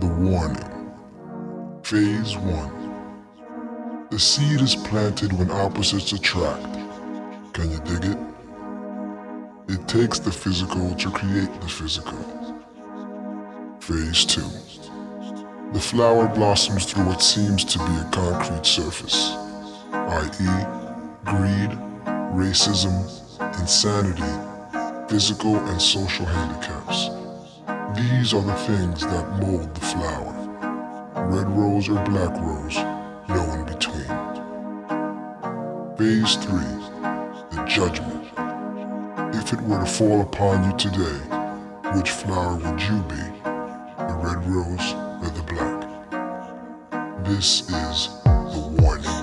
The warning. Phase 1. The seed is planted when opposites attract. Can you dig it? It takes the physical to create the physical. Phase 2. The flower blossoms through what seems to be a concrete surface, i.e., greed, racism, insanity, physical and social handicaps. These are the things that mold the flower. Red rose or black rose, no in between. Phase 3. The judgment. If it were to fall upon you today, which flower would you be? The red rose or the black? This is the warning.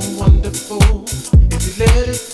so wonderful. If you let it